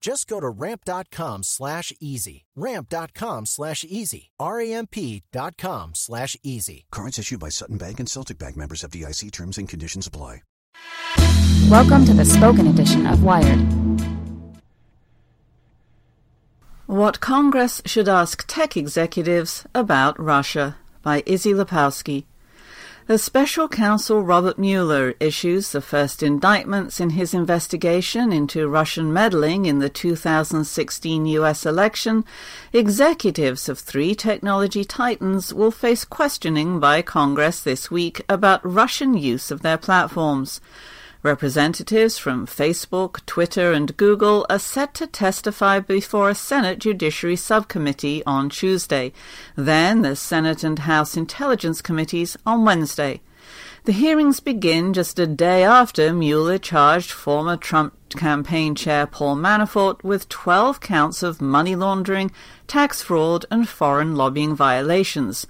Just go to ramp.com slash easy. Ramp.com slash easy. R-A-M-P dot com slash easy. Cards issued by Sutton Bank and Celtic Bank members FDIC terms and conditions apply. Welcome to the spoken edition of Wired. What Congress Should Ask Tech Executives About Russia by Issie Lapowsky. The special counsel Robert Mueller issues the first indictments in his investigation into Russian meddling in the 2016 U.S. election. Executives of three technology titans will face questioning by Congress this week about Russian use of their platforms. Representatives from Facebook, Twitter, and Google are set to testify before a Senate Judiciary Subcommittee on Tuesday, then the Senate and House Intelligence Committees on Wednesday. The hearings begin just a day after Mueller charged former Trump campaign chair Paul Manafort with 12 counts of money laundering, tax fraud, and foreign lobbying violations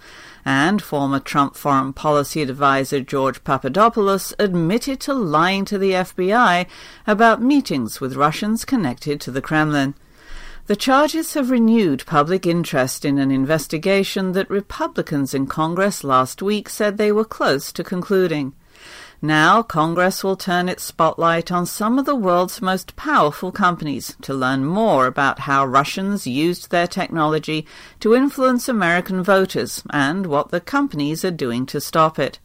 and former Trump foreign policy advisor George Papadopoulos admitted to lying to the FBI about meetings with Russians connected to the Kremlin. The charges have renewed public interest in an investigation that Republicans in Congress last week said they were close to concluding. Now, Congress will turn its spotlight on some of the world's most powerful companies to learn more about how Russians used their technology to influence American voters and what the companies are doing to stop it.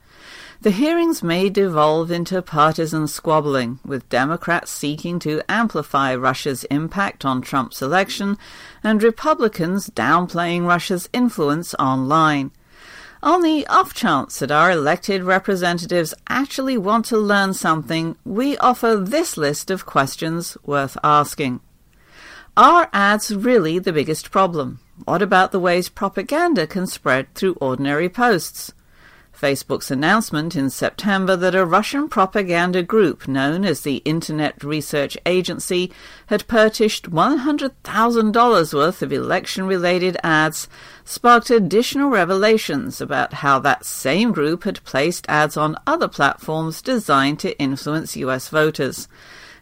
The hearings may devolve into partisan squabbling, with Democrats seeking to amplify Russia's impact on Trump's election and Republicans downplaying Russia's influence online. On the off chance that our elected representatives actually want to learn something, we offer this list of questions worth asking. Are ads really the biggest problem? What about the ways propaganda can spread through ordinary posts? Facebook's announcement in September that a Russian propaganda group known as the Internet Research Agency had purchased $100,000 worth of election related ads sparked additional revelations about how that same group had placed ads on other platforms designed to influence US voters.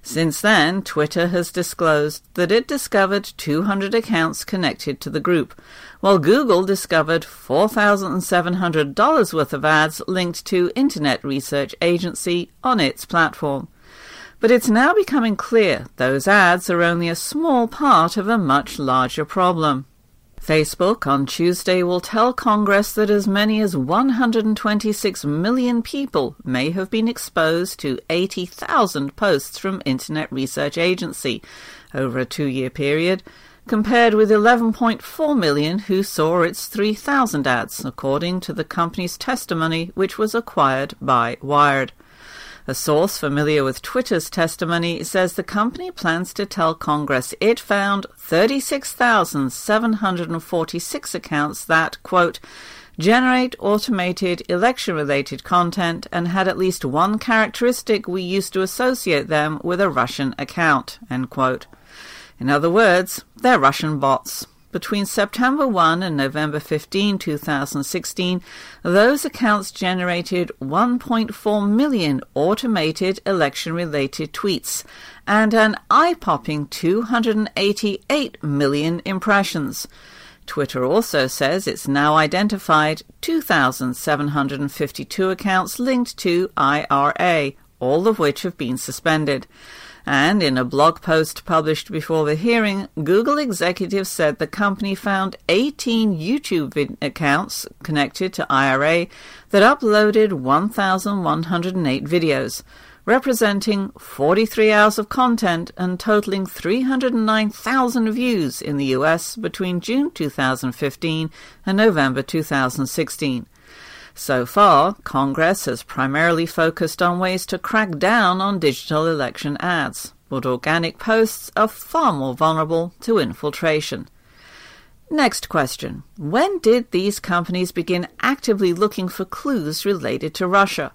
Since then, Twitter has disclosed that it discovered 200 accounts connected to the group, while Google discovered $4,700 worth of ads linked to Internet Research Agency on its platform. But it's now becoming clear those ads are only a small part of a much larger problem. Facebook on Tuesday will tell Congress that as many as 126 million people may have been exposed to 80,000 posts from Internet Research Agency over a two year period, compared with 11.4 million who saw its 3,000 ads, according to the company's testimony, which was acquired by Wired. A source familiar with Twitter's testimony says the company plans to tell Congress it found 36,746 accounts that, quote, generate automated election related content and had at least one characteristic we used to associate them with a Russian account. In other words, they're Russian bots. Between September 1 and November 15, 2016, those accounts generated 1.4 million automated election related tweets and an eye popping 288 million impressions. Twitter also says it's now identified 2,752 accounts linked to IRA, all of which have been suspended. And in a blog post published before the hearing, Google executives said the company found 18 YouTube accounts connected to IRA that uploaded 1,108 videos, representing 43 hours of content and totaling 309,000 views in the US between June 2015 and November 2016. So far, Congress has primarily focused on ways to crack down on digital election ads, but organic posts are far more vulnerable to infiltration. Next question. When did these companies begin actively looking for clues related to Russia?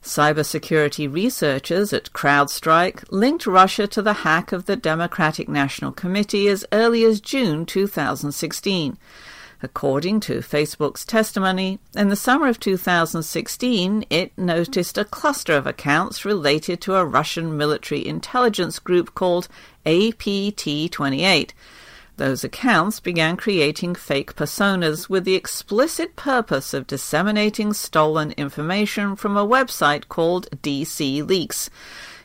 Cybersecurity researchers at CrowdStrike linked Russia to the hack of the Democratic National Committee as early as June 2016 According to Facebook's testimony, in the summer of 2016, it noticed a cluster of accounts related to a Russian military intelligence group called APT 28. Those accounts began creating fake personas with the explicit purpose of disseminating stolen information from a website called DC Leaks.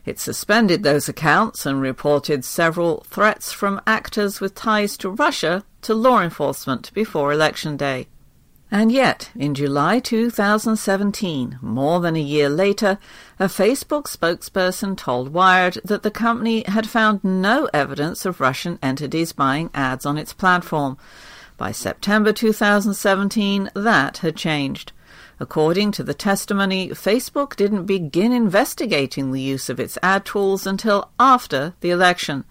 It suspended those accounts and reported several threats from actors with ties to Russia to law enforcement before Election Day. And yet, in July 2017, more than a year later, a Facebook spokesperson told Wired that the company had found no evidence of Russian entities buying ads on its platform. By September 2017, that had changed. According to the testimony, Facebook didn't begin investigating the use of its ad tools until after the election.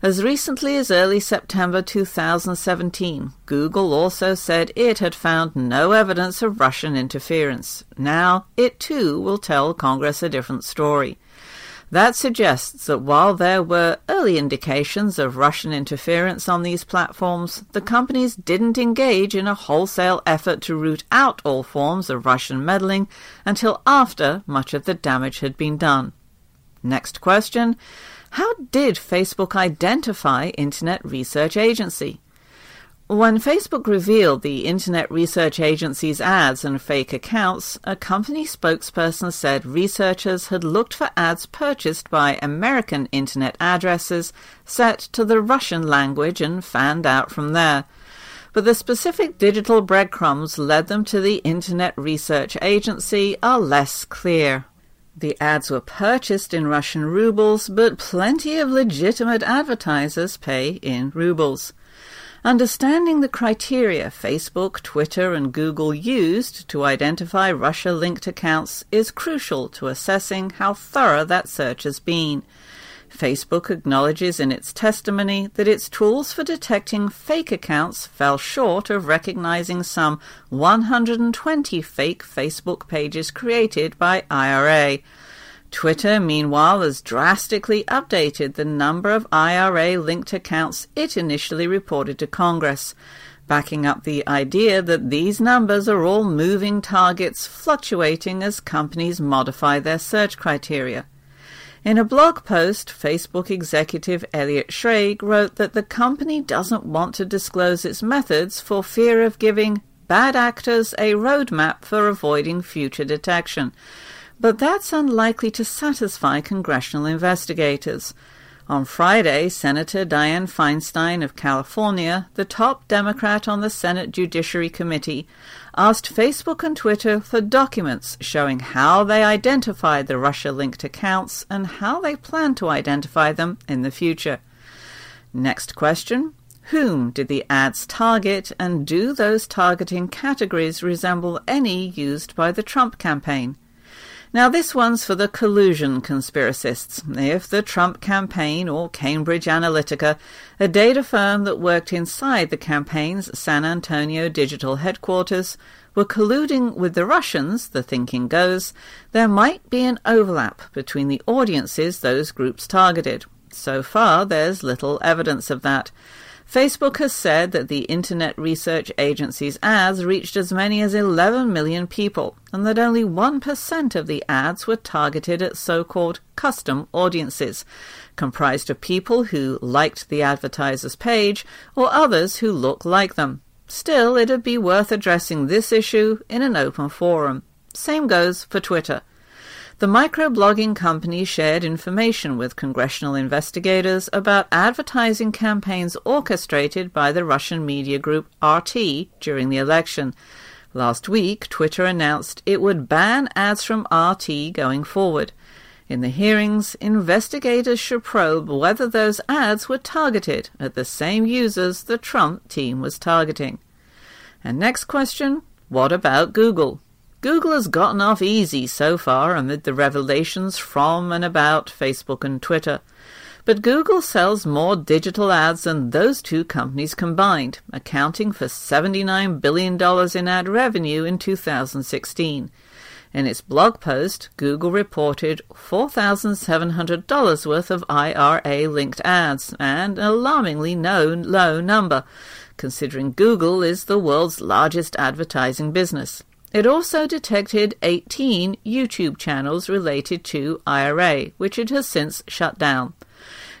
As recently as early September 2017, Google also said it had found no evidence of Russian interference. Now, it too will tell Congress a different story. That suggests that while there were early indications of Russian interference on these platforms, the companies didn't engage in a wholesale effort to root out all forms of Russian meddling until after much of the damage had been done. Next question How did Facebook identify Internet Research Agency? When Facebook revealed the Internet Research Agency's ads and fake accounts, a company spokesperson said researchers had looked for ads purchased by American Internet addresses set to the Russian language and fanned out from there. But the specific digital breadcrumbs led them to the Internet Research Agency are less clear. The ads were purchased in Russian rubles, but plenty of legitimate advertisers pay in rubles. Understanding the criteria Facebook, Twitter, and Google used to identify Russia linked accounts is crucial to assessing how thorough that search has been. Facebook acknowledges in its testimony that its tools for detecting fake accounts fell short of recognizing some 120 fake Facebook pages created by IRA. Twitter, meanwhile, has drastically updated the number of IRA linked accounts it initially reported to Congress, backing up the idea that these numbers are all moving targets fluctuating as companies modify their search criteria. In a blog post, Facebook executive Elliot Schrage wrote that the company doesn't want to disclose its methods for fear of giving bad actors a roadmap for avoiding future detection but that's unlikely to satisfy congressional investigators. On Friday, Senator Dianne Feinstein of California, the top Democrat on the Senate Judiciary Committee, asked Facebook and Twitter for documents showing how they identified the Russia linked accounts and how they plan to identify them in the future. Next question Whom did the ads target, and do those targeting categories resemble any used by the Trump campaign? Now, this one's for the collusion conspiracists. If the Trump campaign or Cambridge Analytica, a data firm that worked inside the campaign's San Antonio digital headquarters, were colluding with the Russians, the thinking goes, there might be an overlap between the audiences those groups targeted. So far, there's little evidence of that. Facebook has said that the Internet Research Agency's ads reached as many as 11 million people, and that only 1% of the ads were targeted at so called custom audiences, comprised of people who liked the advertiser's page or others who look like them. Still, it'd be worth addressing this issue in an open forum. Same goes for Twitter. The microblogging company shared information with congressional investigators about advertising campaigns orchestrated by the Russian media group RT during the election. Last week, Twitter announced it would ban ads from RT going forward. In the hearings, investigators should probe whether those ads were targeted at the same users the Trump team was targeting. And next question what about Google? Google has gotten off easy so far amid the revelations from and about Facebook and Twitter. But Google sells more digital ads than those two companies combined, accounting for $79 billion in ad revenue in 2016. In its blog post, Google reported $4,700 worth of IRA linked ads, an alarmingly low number, considering Google is the world's largest advertising business. It also detected 18 YouTube channels related to IRA, which it has since shut down.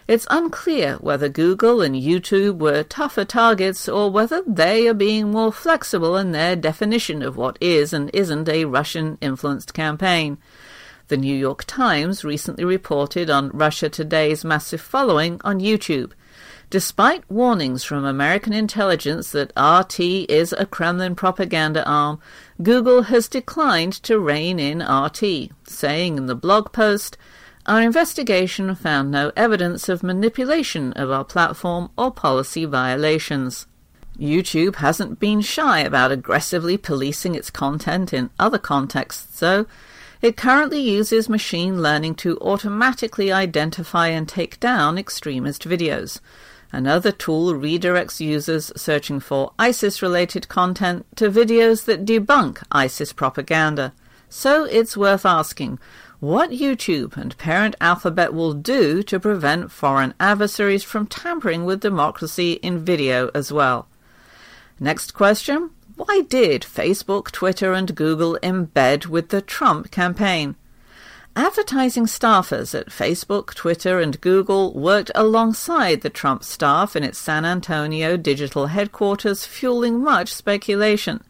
It's unclear whether Google and YouTube were tougher targets or whether they are being more flexible in their definition of what is and isn't a Russian influenced campaign. The New York Times recently reported on Russia Today's massive following on YouTube. Despite warnings from American intelligence that RT is a Kremlin propaganda arm, Google has declined to rein in RT, saying in the blog post, Our investigation found no evidence of manipulation of our platform or policy violations. YouTube hasn't been shy about aggressively policing its content in other contexts, though. It currently uses machine learning to automatically identify and take down extremist videos. Another tool redirects users searching for ISIS related content to videos that debunk ISIS propaganda. So it's worth asking what YouTube and parent Alphabet will do to prevent foreign adversaries from tampering with democracy in video as well. Next question Why did Facebook, Twitter, and Google embed with the Trump campaign? Advertising staffers at Facebook, Twitter, and Google worked alongside the Trump staff in its San Antonio digital headquarters, fueling much speculation.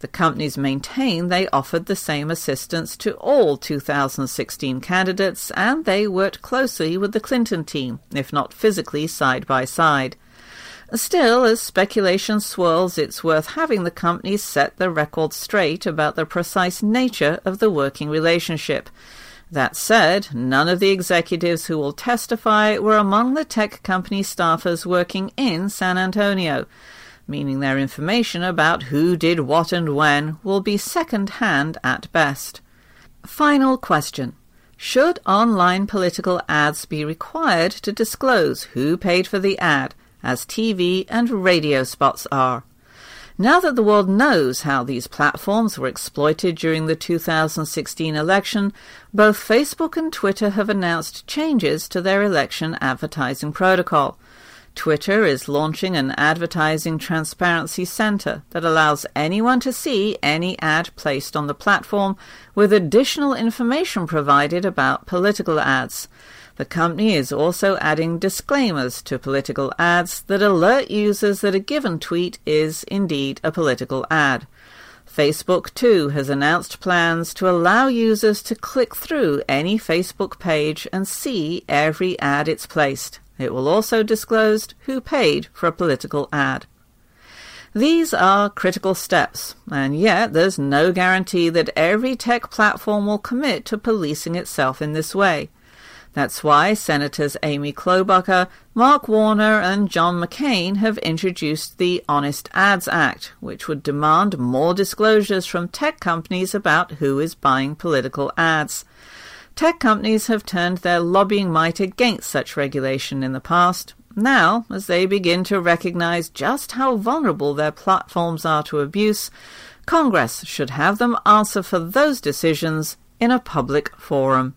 The companies maintain they offered the same assistance to all 2016 candidates, and they worked closely with the Clinton team, if not physically side by side. Still, as speculation swirls, it's worth having the companies set the record straight about the precise nature of the working relationship. That said, none of the executives who will testify were among the tech company staffers working in San Antonio, meaning their information about who did what and when will be second hand at best. Final question. Should online political ads be required to disclose who paid for the ad, as TV and radio spots are? Now that the world knows how these platforms were exploited during the 2016 election, both Facebook and Twitter have announced changes to their election advertising protocol. Twitter is launching an advertising transparency center that allows anyone to see any ad placed on the platform with additional information provided about political ads. The company is also adding disclaimers to political ads that alert users that a given tweet is indeed a political ad. Facebook, too, has announced plans to allow users to click through any Facebook page and see every ad it's placed. It will also disclose who paid for a political ad. These are critical steps, and yet there's no guarantee that every tech platform will commit to policing itself in this way. That's why Senators Amy Klobuchar, Mark Warner, and John McCain have introduced the Honest Ads Act, which would demand more disclosures from tech companies about who is buying political ads. Tech companies have turned their lobbying might against such regulation in the past. Now, as they begin to recognize just how vulnerable their platforms are to abuse, Congress should have them answer for those decisions in a public forum.